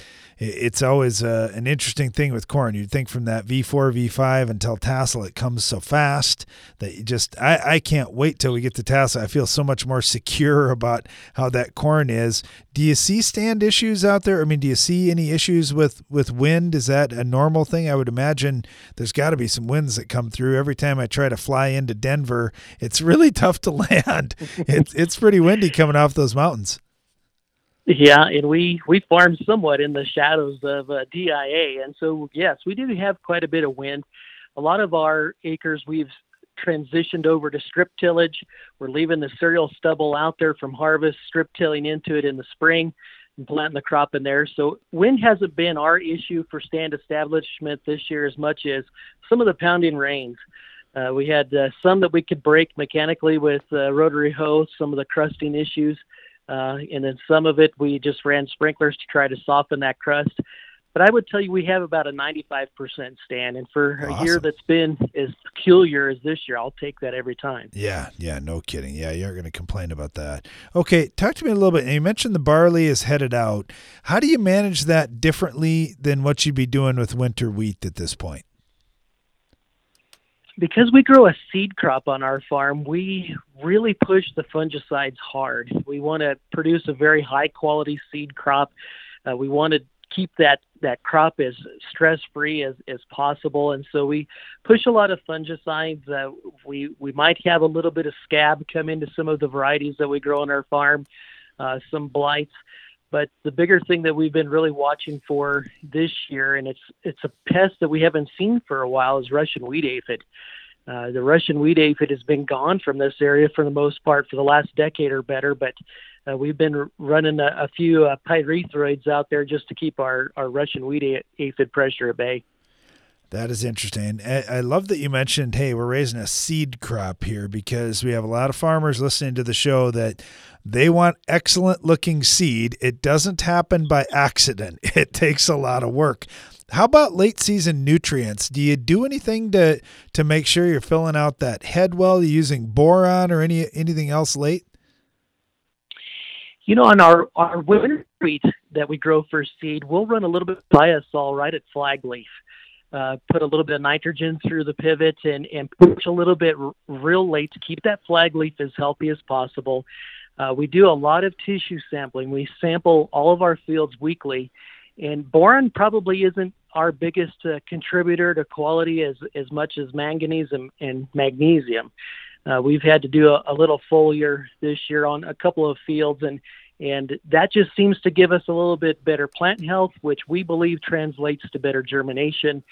it's always uh, an interesting thing with corn. You'd think from that V4, V5 until tassel, it comes so fast that you just, I, I can't wait till we get to tassel. I feel so much more secure about how that corn is. Do you see stand issues out there? I mean, do you see any issues with, with wind? Is that a normal thing? I would imagine there's got to be some winds that come through. Every time I try to fly into Denver, it's really tough to [laughs] land. it's, it's pretty windy coming off those mountains. Yeah, and we we farm somewhat in the shadows of uh, DIA, and so yes, we do have quite a bit of wind. A lot of our acres we've transitioned over to strip tillage. We're leaving the cereal stubble out there from harvest, strip tilling into it in the spring, and planting the crop in there. So wind hasn't been our issue for stand establishment this year as much as some of the pounding rains. Uh, we had uh, some that we could break mechanically with uh, rotary hoe, some of the crusting issues. Uh, and then some of it we just ran sprinklers to try to soften that crust. But I would tell you we have about a 95% stand, and for awesome. a year that's been as peculiar as this year, I'll take that every time. Yeah, yeah, no kidding. Yeah, you aren't going to complain about that. Okay, talk to me a little bit. You mentioned the barley is headed out. How do you manage that differently than what you'd be doing with winter wheat at this point? Because we grow a seed crop on our farm, we really push the fungicides hard. We want to produce a very high quality seed crop. Uh, we want to keep that that crop as stress free as, as possible, and so we push a lot of fungicides. Uh, we we might have a little bit of scab come into some of the varieties that we grow on our farm, uh, some blights. But the bigger thing that we've been really watching for this year, and it's it's a pest that we haven't seen for a while, is Russian wheat aphid. Uh, the Russian wheat aphid has been gone from this area for the most part for the last decade or better, but uh, we've been running a, a few uh, pyrethroids out there just to keep our, our Russian wheat aphid pressure at bay. That is interesting. I love that you mentioned, hey, we're raising a seed crop here because we have a lot of farmers listening to the show that they want excellent looking seed. It doesn't happen by accident, [laughs] it takes a lot of work. How about late season nutrients? Do you do anything to to make sure you're filling out that head well? Using boron or any anything else late? You know, on our our winter wheat that we grow for seed, we'll run a little bit of Biosol right at flag leaf uh, put a little bit of nitrogen through the pivot and, and push a little bit r- real late to keep that flag leaf as healthy as possible. Uh, we do a lot of tissue sampling. We sample all of our fields weekly, and boron probably isn't our biggest uh, contributor to quality as, as much as manganese and, and magnesium. Uh, we've had to do a, a little foliar this year on a couple of fields, and and that just seems to give us a little bit better plant health, which we believe translates to better germination.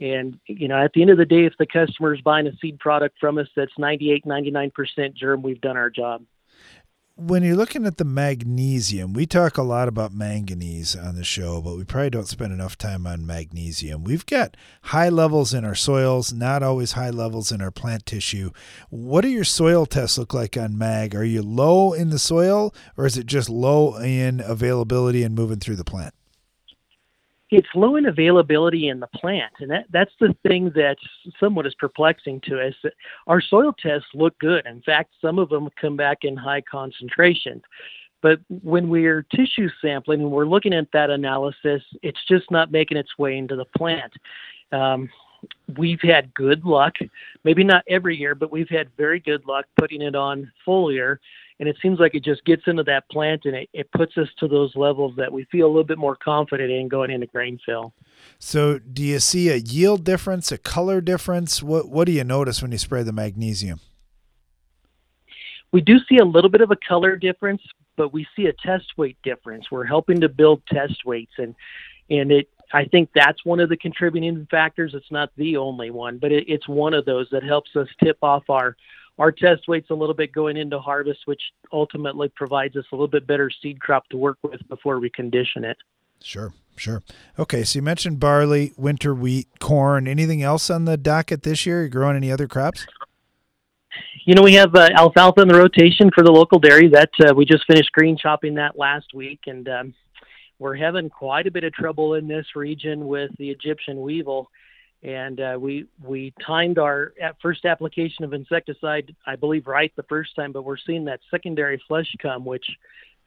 And, you know, at the end of the day, if the customer is buying a seed product from us that's 98, 99% germ, we've done our job when you're looking at the magnesium, we talk a lot about manganese on the show, but we probably don't spend enough time on magnesium. We've got high levels in our soils, not always high levels in our plant tissue. What do your soil tests look like on mag? Are you low in the soil or is it just low in availability and moving through the plant? It's low in availability in the plant, and that, that's the thing that's somewhat is perplexing to us. Our soil tests look good. In fact, some of them come back in high concentrations. But when we're tissue sampling and we're looking at that analysis, it's just not making its way into the plant. Um, we've had good luck, maybe not every year, but we've had very good luck putting it on foliar and it seems like it just gets into that plant and it, it puts us to those levels that we feel a little bit more confident in going into grain fill. So, do you see a yield difference, a color difference? What What do you notice when you spray the magnesium? We do see a little bit of a color difference, but we see a test weight difference. We're helping to build test weights, and and it I think that's one of the contributing factors. It's not the only one, but it, it's one of those that helps us tip off our our test weight's a little bit going into harvest, which ultimately provides us a little bit better seed crop to work with before we condition it. Sure, sure. Okay, so you mentioned barley, winter wheat, corn. Anything else on the docket this year? Are you growing any other crops? You know, we have uh, alfalfa in the rotation for the local dairy. That uh, we just finished green chopping that last week, and um, we're having quite a bit of trouble in this region with the Egyptian weevil and uh, we we timed our first application of insecticide, I believe, right the first time, but we're seeing that secondary flush come, which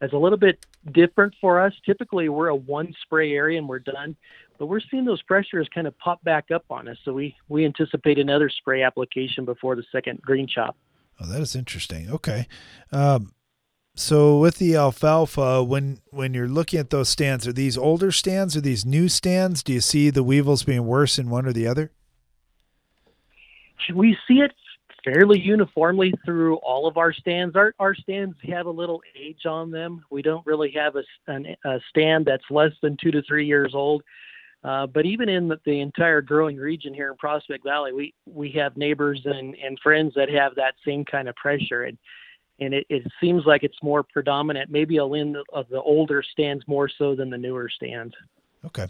is a little bit different for us. Typically, we're a one spray area and we're done, but we're seeing those pressures kind of pop back up on us. So we we anticipate another spray application before the second green chop. Oh, that is interesting. Okay. Um, so with the alfalfa, when when you're looking at those stands, are these older stands or these new stands? Do you see the weevils being worse in one or the other? We see it fairly uniformly through all of our stands. Our our stands have a little age on them. We don't really have a, an, a stand that's less than two to three years old. Uh, but even in the, the, entire growing region here in Prospect Valley, we we have neighbors and, and friends that have that same kind of pressure. And and it, it seems like it's more predominant, maybe a in of the older stands more so than the newer stands. Okay,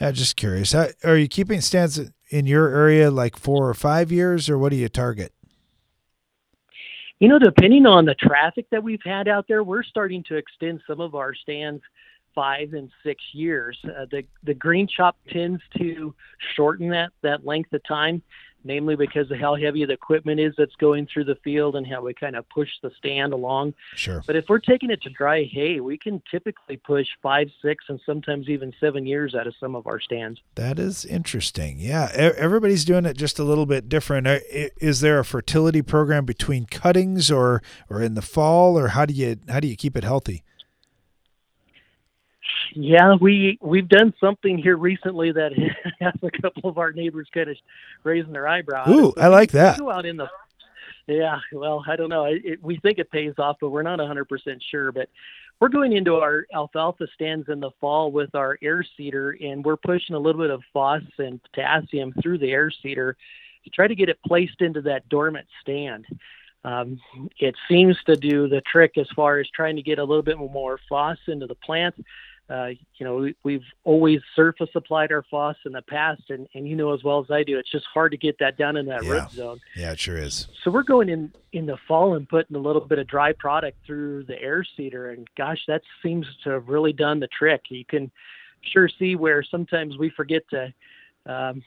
I'm just curious. How, are you keeping stands in your area like four or five years, or what do you target? You know, depending on the traffic that we've had out there, we're starting to extend some of our stands five and six years. Uh, the the green chop tends to shorten that that length of time namely because of how heavy the equipment is that's going through the field and how we kind of push the stand along. Sure. But if we're taking it to dry hay, we can typically push five, six, and sometimes even seven years out of some of our stands. That is interesting. Yeah, everybody's doing it just a little bit different. Uh, is there a fertility program between cuttings or or in the fall, or how do you how do you keep it healthy? Yeah, we we've done something here recently that [laughs] has a couple of our neighbors kind of raising their eyebrows. Ooh, I like that. Go out in the yeah, well, I don't know. It, we think it pays off, but we're not 100% sure. But we're going into our alfalfa stands in the fall with our air seeder, and we're pushing a little bit of phos and potassium through the air seeder to try to get it placed into that dormant stand. Um, it seems to do the trick as far as trying to get a little bit more phos into the plant uh, you know, we, have always surface applied our phos in the past, and, and you know as well as I do, it's just hard to get that down in that yeah. root zone. Yeah, it sure is. So we're going in in the fall and putting a little bit of dry product through the air seeder, and gosh, that seems to have really done the trick. You can sure see where sometimes we forget to um,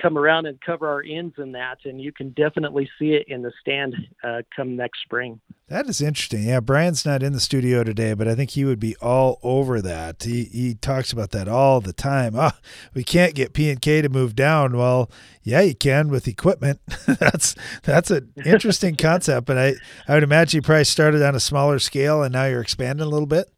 come around and cover our ends in that, and you can definitely see it in the stand uh, come next spring. That is interesting. Yeah, Brian's not in the studio today, but I think he would be all over that. He he talks about that all the time. Oh, we can't get P and K to move down. Well, yeah, you can with equipment. [laughs] that's that's an interesting [laughs] concept, but I I would imagine you probably started on a smaller scale and now you're expanding a little bit.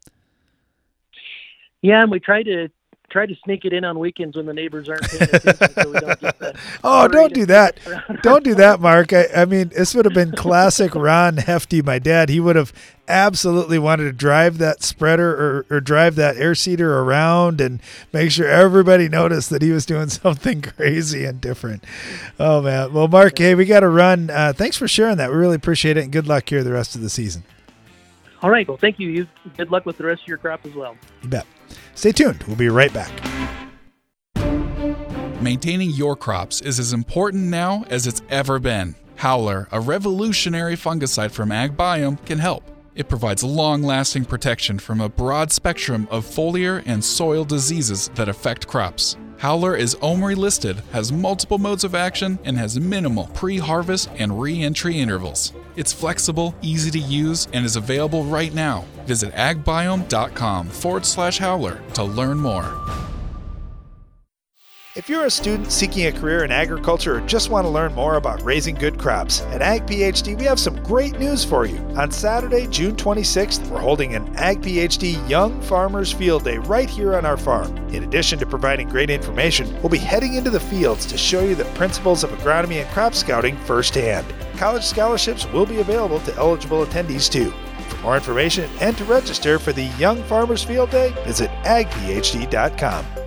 Yeah, and we try to try to sneak it in on weekends when the neighbors aren't paying attention so we don't get the [laughs] Oh, don't do that. don't do that, Mark. I, I mean, this would have been classic [laughs] Ron Hefty, my dad. He would have absolutely wanted to drive that spreader or, or drive that air seeder around and make sure everybody noticed that he was doing [laughs] something crazy and different. Oh, man. Well, Mark, hey, we got to run. Uh, thanks for sharing that. We really appreciate it, and good luck here the rest of the season. All right. Well, thank you. you. Good luck with the rest of your crop as well. You bet. Stay tuned. We'll be right back. Maintaining your crops is as important now as it's ever been. Howler, a revolutionary fungicide from AgBiome, can help. It provides long lasting protection from a broad spectrum of foliar and soil diseases that affect crops. Howler is OMRI listed, has multiple modes of action, and has minimal pre harvest and re entry intervals. It's flexible, easy to use, and is available right now. Visit agbiome.com forward slash howler to learn more. If you're a student seeking a career in agriculture or just want to learn more about raising good crops, at Ag PhD we have some great news for you. On Saturday, June 26th, we're holding an Ag PhD Young Farmers Field Day right here on our farm. In addition to providing great information, we'll be heading into the fields to show you the principles of agronomy and crop scouting firsthand. College scholarships will be available to eligible attendees too. For more information and to register for the Young Farmers Field Day, visit agphd.com.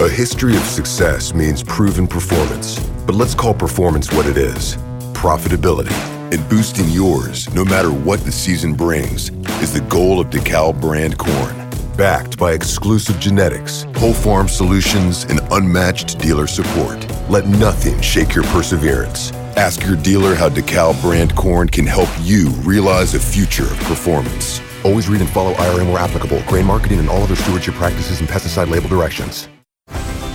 A history of success means proven performance, but let's call performance what it is profitability. And boosting yours, no matter what the season brings, is the goal of DeKalb brand corn. Backed by exclusive genetics, whole farm solutions, and unmatched dealer support. Let nothing shake your perseverance. Ask your dealer how DeKalb brand corn can help you realize a future of performance. Always read and follow IRM where applicable, grain marketing, and all other stewardship practices and pesticide label directions.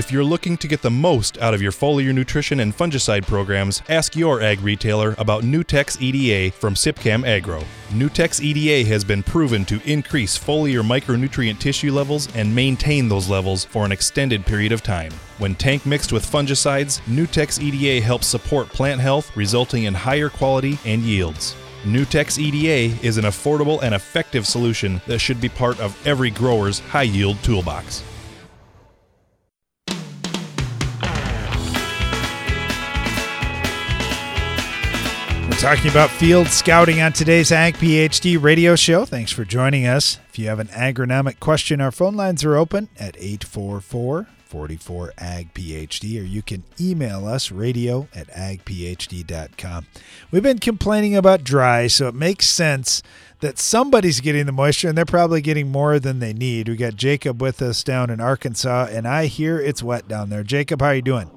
If you're looking to get the most out of your foliar nutrition and fungicide programs, ask your ag retailer about Nutex EDA from Sipcam Agro. Nutex EDA has been proven to increase foliar micronutrient tissue levels and maintain those levels for an extended period of time. When tank mixed with fungicides, Nutex EDA helps support plant health, resulting in higher quality and yields. Nutex EDA is an affordable and effective solution that should be part of every grower's high yield toolbox. Talking about field scouting on today's Ag PhD radio show. Thanks for joining us. If you have an agronomic question, our phone lines are open at 844 44 Ag PhD, or you can email us radio at agphd.com. We've been complaining about dry, so it makes sense that somebody's getting the moisture and they're probably getting more than they need. We got Jacob with us down in Arkansas, and I hear it's wet down there. Jacob, how are you doing?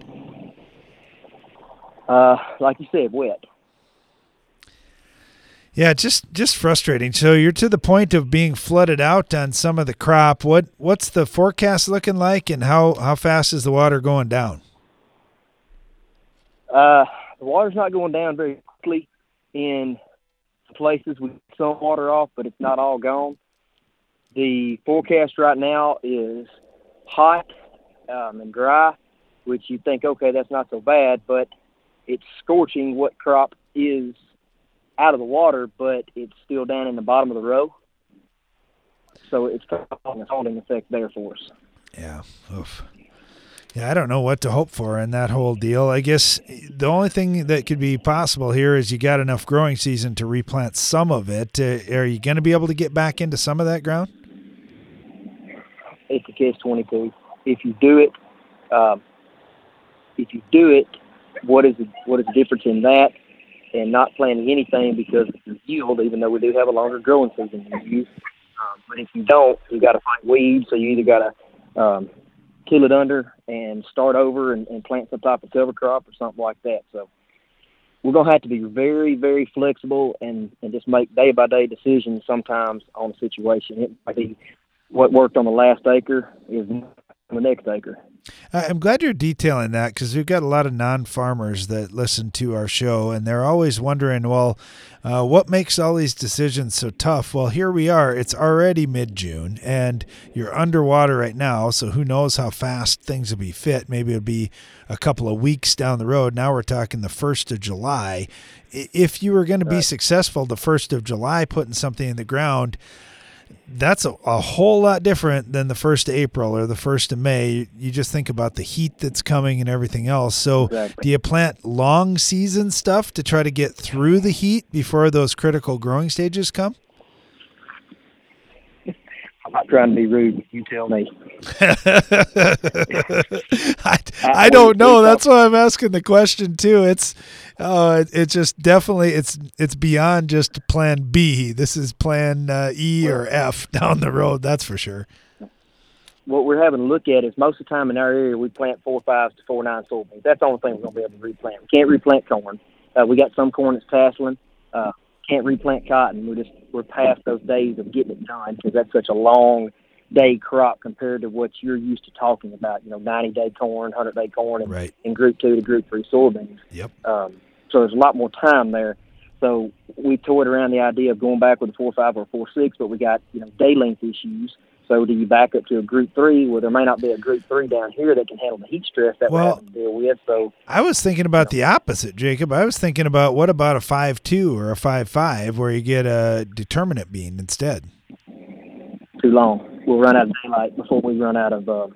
Uh, like you said, wet. Yeah, just just frustrating. So you're to the point of being flooded out on some of the crop. What what's the forecast looking like, and how how fast is the water going down? Uh, the water's not going down very quickly in places with some water off, but it's not all gone. The forecast right now is hot um, and dry, which you think, okay, that's not so bad, but it's scorching what crop is out of the water, but it's still down in the bottom of the row. So it's causing a holding effect there for us. Yeah. Oof. Yeah, I don't know what to hope for in that whole deal. I guess the only thing that could be possible here is you got enough growing season to replant some of it. Uh, are you going to be able to get back into some of that ground? It's a twenty two. If you do it, um, if you do it, what is the, what is the difference in that and not planting anything because of the yield, even though we do have a longer growing season than you. Um, but if you don't, you got to fight weeds, so you either got to um, kill it under and start over and, and plant some type of cover crop or something like that. So we're gonna have to be very, very flexible and, and just make day by day decisions sometimes on a situation. It might be what worked on the last acre is the next acre. I'm glad you're detailing that because we've got a lot of non farmers that listen to our show and they're always wondering, well, uh, what makes all these decisions so tough? Well, here we are. It's already mid June and you're underwater right now. So who knows how fast things will be fit? Maybe it'll be a couple of weeks down the road. Now we're talking the 1st of July. If you were going to be successful the 1st of July putting something in the ground, that's a, a whole lot different than the first of April or the first of May. You just think about the heat that's coming and everything else. So, exactly. do you plant long season stuff to try to get through the heat before those critical growing stages come? I'm not trying to be rude. You tell me. [laughs] I, I don't know. [laughs] That's why I'm asking the question too. It's uh, it, it just definitely it's it's beyond just Plan B. This is Plan uh, E or F [laughs] down the road. That's for sure. What we're having to look at is most of the time in our area we plant four fives to four nine soybeans. That's the only thing we're going to be able to replant. We can't replant corn. Uh, we got some corn that's tasseling. Uh, can't replant cotton. We're just we're past those days of getting it done because that's such a long day crop compared to what you're used to talking about. You know, 90 day corn, 100 day corn, and, right. and Group Two to Group Three soybeans. Yep. Um, so there's a lot more time there. So we toyed around the idea of going back with a four five or four six, but we got you know day length issues. So do you back up to a group three where there may not be a group three down here that can handle the heat stress that well, we're having to deal with? So I was thinking about the opposite, Jacob. I was thinking about what about a five two or a five five where you get a determinate bean instead. Too long. We'll run out of daylight before we run out of uh,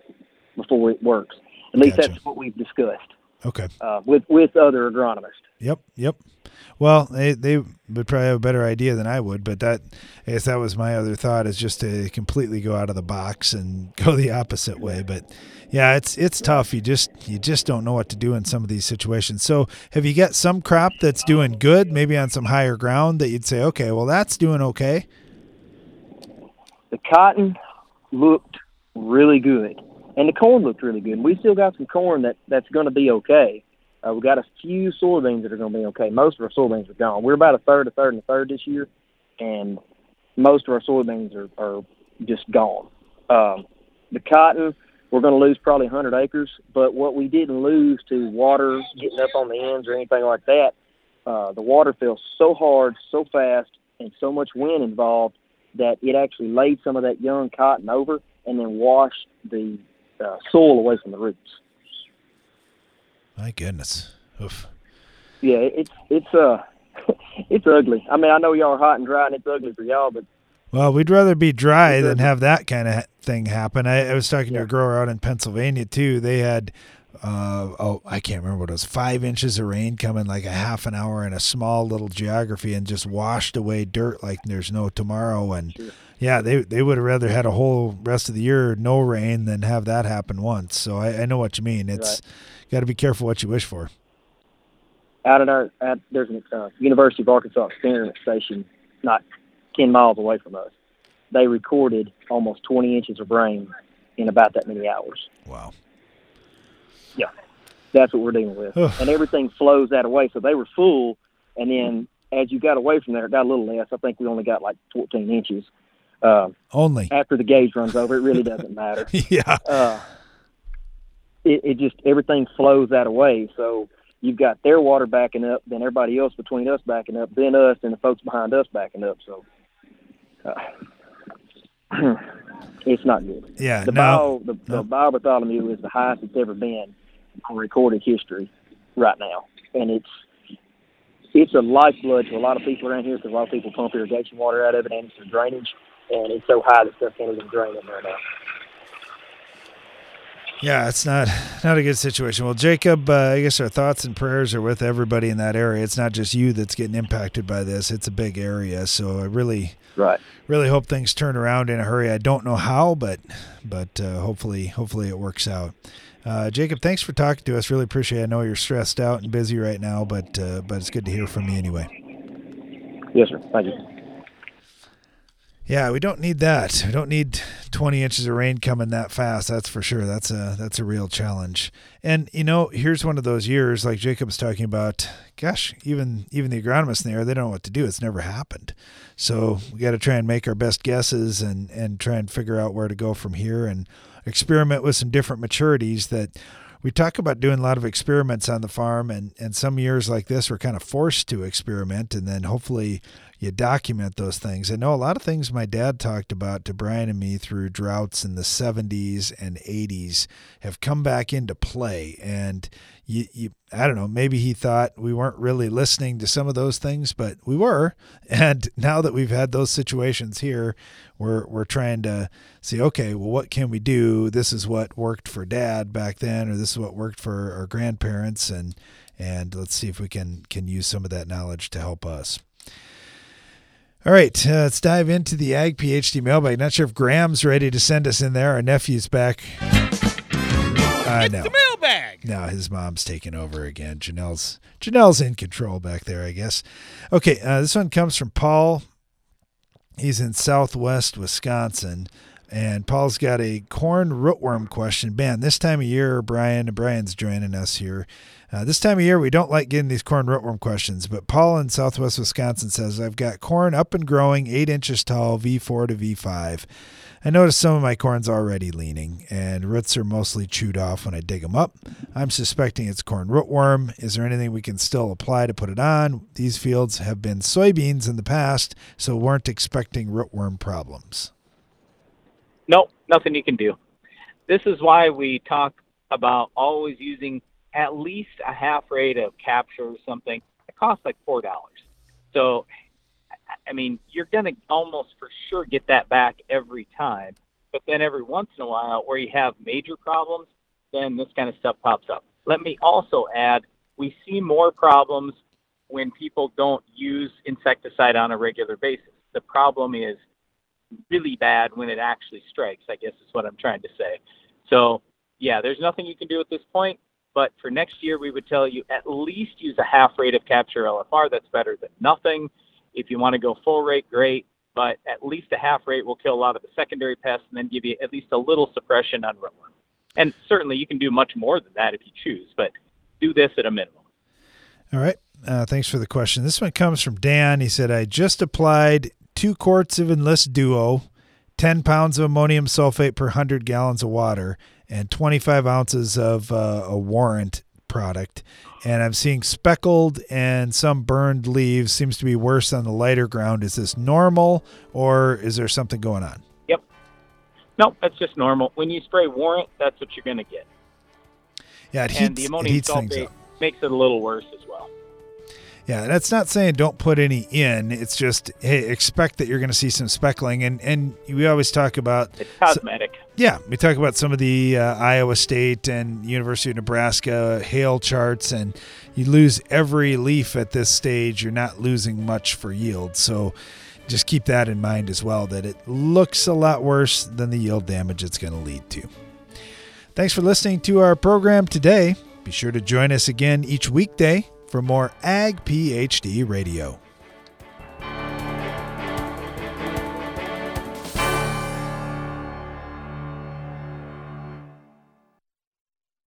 before it works. At least Gotcha. that's what we've discussed Okay. uh, with with other agronomists. Yep, yep. Well, they they would probably have a better idea than I would, but that I guess that was my other thought is just to completely go out of the box and [laughs] go the opposite way. But yeah, it's it's tough. You just you just don't know what to do in some of these situations. So, have you got some crop that's doing good, maybe on some higher ground that you'd say, okay, well that's doing okay. The cotton looked really good, and the corn looked really good. We still got some corn that that's going to be okay. Uh, we got a few soybeans that are going to be okay. Most of our soybeans are gone. We're about a third, a third, and a third this year, and most of our soybeans are, are just gone. Um, the cotton, we're going to lose probably 100 acres, but what we didn't lose to water getting up on the ends or anything like that, uh, the water fell so hard, so fast, and so much wind involved that it actually laid some of that young cotton over and then washed the uh, soil away from the roots. My goodness. Oof. Yeah, it's it's uh [laughs] it's ugly. I mean, I know y'all are hot and dry, and it's ugly for y'all, but Well, we'd rather be dry than have that kind of thing happen. I, I was talking to a grower out in Pennsylvania too. They had, uh, oh, I can't remember what it was, five inches of rain coming like a half an hour in a small little geography and just washed away dirt like there's no tomorrow. And yeah, they they would have rather had a whole rest of the year no rain than have that happen once. So I, I know what you mean. It's got to be careful what you wish for. out at our at, there's a uh, University of Arkansas experiment station not ten miles away from us. They recorded almost 20 inches of rain in about that many hours. Wow. Yeah, that's what we're dealing with, and everything flows that way. So they were full, and then as you got away from there, it got a little less. I think we only got like 14 inches. Uh, Only after the gauge runs over, it really doesn't [laughs] matter. yeah. Uh, it, it just everything flows that away. So you've got their water backing up, then everybody else between us backing up, then us, and the folks behind us backing up. So uh, [clears throat] it's not good. Yeah, the no, Bayou the, no. the Bayou Bartholomew is the highest it's ever been on recorded history right now, and it's it's a lifeblood to a lot of people around here because a lot of people pump irrigation water out of it and it's for drainage, and it's so high that stuff can't even drain in there now. Yeah, it's not not a good situation. Well, Jacob, uh, I guess our thoughts and prayers are with everybody in that area. It's not just you that's getting impacted by this; it's a big area. So I really, right, really hope things turn around in a hurry. I don't know how, but but uh, hopefully, hopefully it works out. Uh, Jacob, thanks for talking to us. Really appreciate. it. I know you're stressed out and busy right now, but uh, but it's good to hear from you anyway. Yes, sir. Thank you. Yeah, we don't need that. We don't need 20 inches of rain coming that fast. That's for sure. That's a that's a real challenge. And you know, here's one of those years like Jacob's talking about. Gosh, even even the agronomists in there, they don't know what to do. It's never happened. So we got to try and make our best guesses and and try and figure out where to go from here and experiment with some different maturities that we talk about doing a lot of experiments on the farm and and some years like this we're kind of forced to experiment and then hopefully you document those things. I know a lot of things my dad talked about to Brian and me through droughts in the 70s and 80s have come back into play. And you, you, I don't know, maybe he thought we weren't really listening to some of those things, but we were. [laughs] And now that we've had those situations here, we're we're trying to see, okay, well, what can we do? This is what worked for dad back then, or this is what worked for our grandparents, and and let's see if we can can use some of that knowledge to help us. All right, uh, let's dive into the Ag PhD mailbag. Not sure if Graham's ready to send us in there. Our nephew's back. Uh, no. the mailbag. No, his mom's taking over again. Janelle's Janelle's in control back there, I guess. Okay, uh, this one comes from Paul. He's in Southwest Wisconsin, and Paul's got a corn rootworm question. Man, this time of year, Brian Brian's joining us here. Uh, this time of year, we don't like getting these corn rootworm questions, but Paul in Southwest Wisconsin says, I've got corn up and growing, eight inches tall, V4 to V5. I noticed some of my corn's already leaning, and roots are mostly chewed off when I dig them up. I'm suspecting it's corn rootworm. Is there anything we can still apply to put it on? These fields have been soybeans in the past, so weren't expecting rootworm problems. Nope, nothing you can do. This is why we talk about always using at least a half rate of Capture or something. It costs like four dollars. So, I mean, you're gonna almost for sure get that back every time. But then every once in a while, where you have major problems, then this kind of stuff pops up. Let me also add, we see more problems when people don't use insecticide on a regular basis. The problem is really bad when it actually strikes, I guess is what I'm trying to say. So, yeah, there's nothing you can do at this point. But for next year, we would tell you at least use a half rate of Capture LFR. That's better than nothing. If you want to go full rate, great. But at least a half rate will kill a lot of the secondary pests and then give you at least a little suppression on rootworm. And certainly you can do much more than that if you choose, but do this at a minimum. All right. Uh, thanks for the question. This one comes from Dan. He said, I just applied two quarts of Enlist Duo, 10 pounds of ammonium sulfate per 100 gallons of water, and 25 ounces of uh, a warrant product. And I'm seeing speckled and some burned leaves. Seems to be worse on the lighter ground. Is this normal or is there something going on? Yep. No, that's just normal. When you spray Warrant, that's what you're going to get. Yeah, it and heats, the it ammonium heats things sulfate up. makes it a little worse as well. Yeah, that's not saying don't put any in. It's just hey, expect that you're going to see some speckling, and and we always talk about It's cosmetic. yeah, we talk about some of the uh, Iowa State and University of Nebraska hail charts, and you lose every leaf at this stage. You're not losing much for yield, so just keep that in mind as well. That it looks a lot worse than the yield damage it's going to lead to. Thanks for listening to our program today. Be sure to join us again each weekday for more Ag PhD Radio.